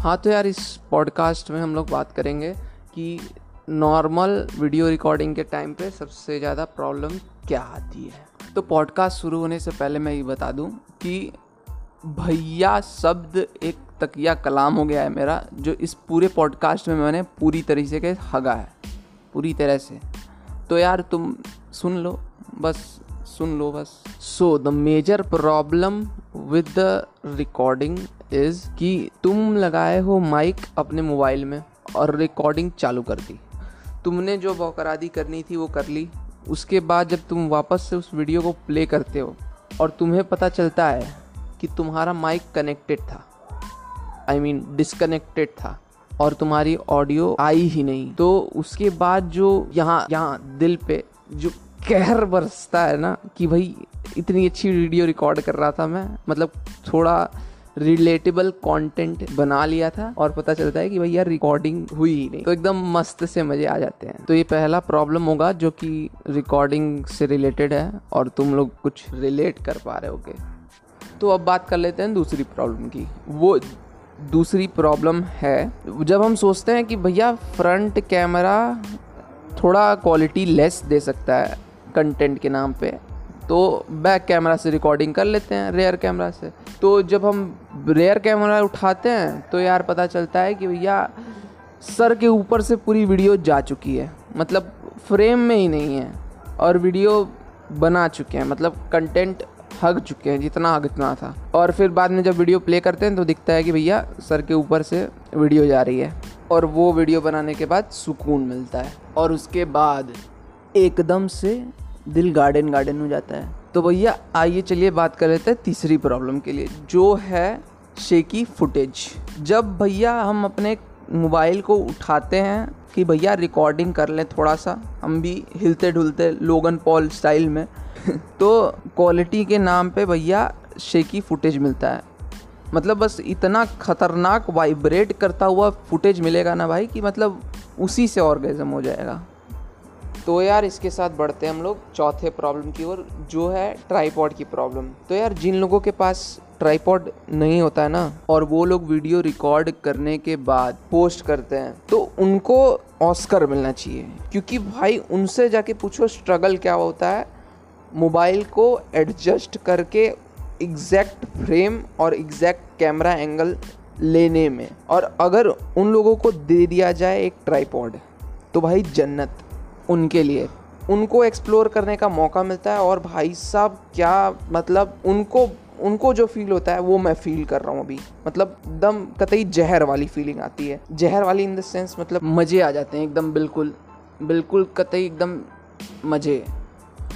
हाँ तो यार इस पॉडकास्ट में हम लोग बात करेंगे कि नॉर्मल वीडियो रिकॉर्डिंग के टाइम पे सबसे ज़्यादा प्रॉब्लम क्या आती है? तो पॉडकास्ट शुरू होने से पहले मैं ये बता दूँ कि भैया शब्द एक तकिया कलाम हो गया है मेरा, जो इस पूरे पॉडकास्ट में मैंने पूरी तरीके से हगा है, पूरी तरह से। तो यार तुम सुन लो, बस सुन लो बस। So the major problem with the recording is कि तुम लगाए हो माइक अपने मोबाइल में और रिकॉर्डिंग चालू कर दी। तुमने जो बौकरादी करनी थी वो कर ली। उसके बाद जब तुम वापस से उस वीडियो को प्ले करते हो और तुम्हें पता चलता है कि तुम्हारा माइक कनेक्टेड था। आई मीन डिसकनेक्टेड था और तुम्हारी ऑडियो आई ही नहीं। तो उसके बाद जो यहाँ यहाँ दिल पे जो कहर बरसता है ना कि भाई इतनी अच्छी वीडियो रिकॉर्ड कर रहा था मैं। मतलब थोड़ा रिलेटेबल कंटेंट बना लिया था और पता चलता है कि भैया रिकॉर्डिंग हुई ही नहीं। तो एकदम मस्त से मज़े आ जाते हैं। तो ये पहला प्रॉब्लम होगा जो कि रिकॉर्डिंग से रिलेटेड है और तुम लोग कुछ रिलेट कर पा रहे होगे। तो अब बात कर लेते हैं दूसरी प्रॉब्लम की। वो दूसरी प्रॉब्लम है, जब हम सोचते हैं कि भैया फ्रंट कैमरा थोड़ा क्वालिटी लेस दे सकता है कंटेंट के नाम पे। तो बैक कैमरा से रिकॉर्डिंग कर लेते हैं रेयर कैमरा से। तो जब हम रेयर कैमरा उठाते हैं तो यार पता चलता है कि भैया, सर के ऊपर से पूरी वीडियो जा चुकी है। मतलब फ्रेम में ही नहीं है और वीडियो बना चुके हैं। मतलब कंटेंट हग चुके हैं, जितना हग इतना था। और फिर बाद में जब वीडियो प्ले करते हैं तो दिखता है कि भैया, सर के ऊपर से वीडियो जा रही है। और वो वीडियो बनाने के बाद सुकून मिलता है। और उसके बाद एकदम से दिल गार्डन गार्डन हो जाता है। तो भैया, आइए चलिए बात कर लेते हैं तीसरी प्रॉब्लम के लिए, जो है शेकी फुटेज जब भैया हम अपने मोबाइल को उठाते हैं कि भैया रिकॉर्डिंग कर लें थोड़ा सा हम भी हिलते ढुलते लोगन पॉल स्टाइल में तो क्वालिटी के नाम पे भैया शेकी फुटेज मिलता है। मतलब बस इतना खतरनाक वाइब्रेट करता हुआ फुटेज मिलेगा ना भाई, कि मतलब उसी से ऑर्गेजम हो जाएगा। तो यार इसके साथ बढ़ते हैं हम लोग चौथे प्रॉब्लम की ओर, जो है ट्राईपॉड की प्रॉब्लम तो यार जिन लोगों के पास ट्राईपॉड नहीं होता है ना, और वो लोग वीडियो रिकॉर्ड करने के बाद पोस्ट करते हैं तो उनको ऑस्कर मिलना चाहिए। क्योंकि भाई उनसे जाके पूछो स्ट्रगल क्या होता है मोबाइल को एडजस्ट करके एग्जैक्ट फ्रेम और एग्जैक्ट कैमरा एंगल लेने में। और अगर उन लोगों को दे दिया जाए एक ट्राईपॉड तो भाई जन्नत। उनके लिए। उनको एक्सप्लोर करने का मौका मिलता है और भाई साहब, क्या मतलब उनको उनको जो फील होता है, वो मैं फील कर रहा हूँ अभी। मतलब एकदम कतई जहर वाली फीलिंग आती है। जहर वाली इन द सेंस मतलब मज़े आ जाते हैं एकदम बिल्कुल बिल्कुल कतई एकदम मज़े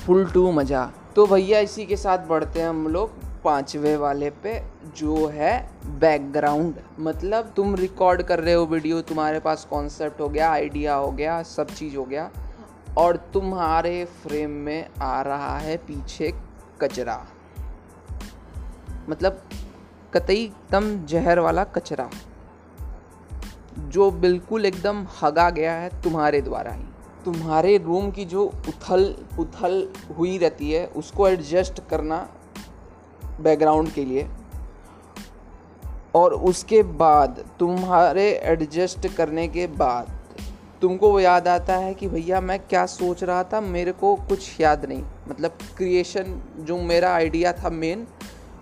फुल टू मज़ा। तो भैया इसी के साथ बढ़ते हैं हम लोग पांचवे वाले पे, जो है बैकग्राउंड मतलब तुम रिकॉर्ड कर रहे हो वीडियो तुम्हारे पास कॉन्सेप्ट हो गया आइडिया हो गया, सब चीज़ हो गया। और तुम्हारे फ्रेम में आ रहा है पीछे कचरा। मतलब कतई एकदम जहर वाला कचरा, जो बिल्कुल एकदम हगा गया है तुम्हारे द्वारा ही। तुम्हारे रूम की जो उथल पुथल हुई रहती है, उसको एडजस्ट करना बैकग्राउंड के लिए। और उसके बाद, तुम्हारे एडजस्ट करने के बाद तुमको वो याद आता है कि भैया मैं क्या सोच रहा था, मेरे को कुछ याद नहीं। मतलब क्रिएशन जो मेरा आइडिया था मेन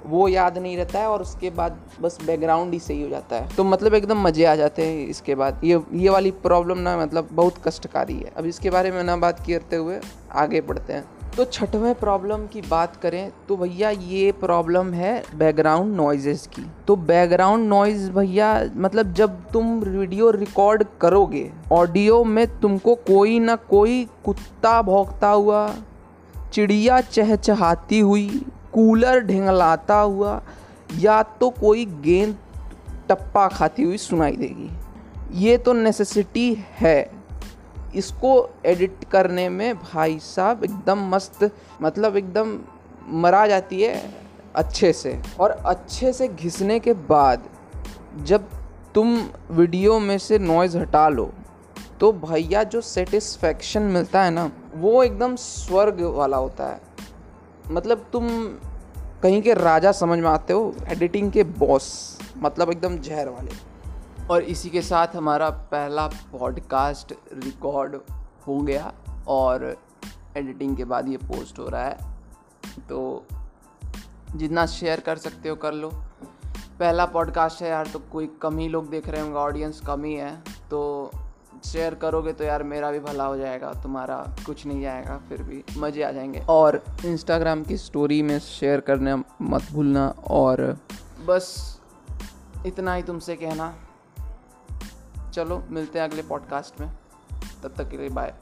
वो याद नहीं रहता है और उसके बाद बस बैकग्राउंड ही सही हो जाता है। तो मतलब एकदम मज़े आ जाते हैं इसके बाद। ये ये वाली प्रॉब्लम ना मतलब बहुत कष्टकारी है। अब इसके बारे में ना बात करते हुए आगे बढ़ते हैं। तो छठवें प्रॉब्लम की बात करें तो भैया ये प्रॉब्लम है बैकग्राउंड नॉइजेस की। तो बैकग्राउंड नॉइज़ भैया मतलब जब तुम वीडियो रिकॉर्ड करोगे ऑडियो में तुमको कोई ना कोई कुत्ता भौंकता हुआ, चिड़िया चहचहाती हुई कूलर ढिंगलाता हुआ, या तो कोई गेंद टप्पा खाती हुई सुनाई देगी। ये तो नेसेसिटी है। इसको एडिट करने में भाई साहब एकदम मस्त मतलब एकदम मरा जाती है अच्छे से। और अच्छे से घिसने के बाद जब तुम वीडियो में से नॉइज़ हटा लो तो भैया जो सेटिस्फेक्शन मिलता है ना, वो एकदम स्वर्ग वाला होता है। मतलब तुम कहीं के राजा समझ में आते हो एडिटिंग के बॉस मतलब एकदम जहर वाले। और इसी के साथ हमारा पहला पॉडकास्ट रिकॉर्ड हो गया और एडिटिंग के बाद ये पोस्ट हो रहा है। तो जितना शेयर कर सकते हो कर लो। पहला पॉडकास्ट है यार तो कोई कम ही लोग देख रहे होंगे ऑडियंस कम ही है। तो शेयर करोगे तो यार मेरा भी भला हो जाएगा, तुम्हारा कुछ नहीं जाएगा, फिर भी मज़े आ जाएँगे। और इंस्टाग्राम की स्टोरी में शेयर करना मत भूलना और बस इतना ही तुमसे कहना। चलो मिलते हैं अगले पॉडकास्ट में। तब तक के लिए बाय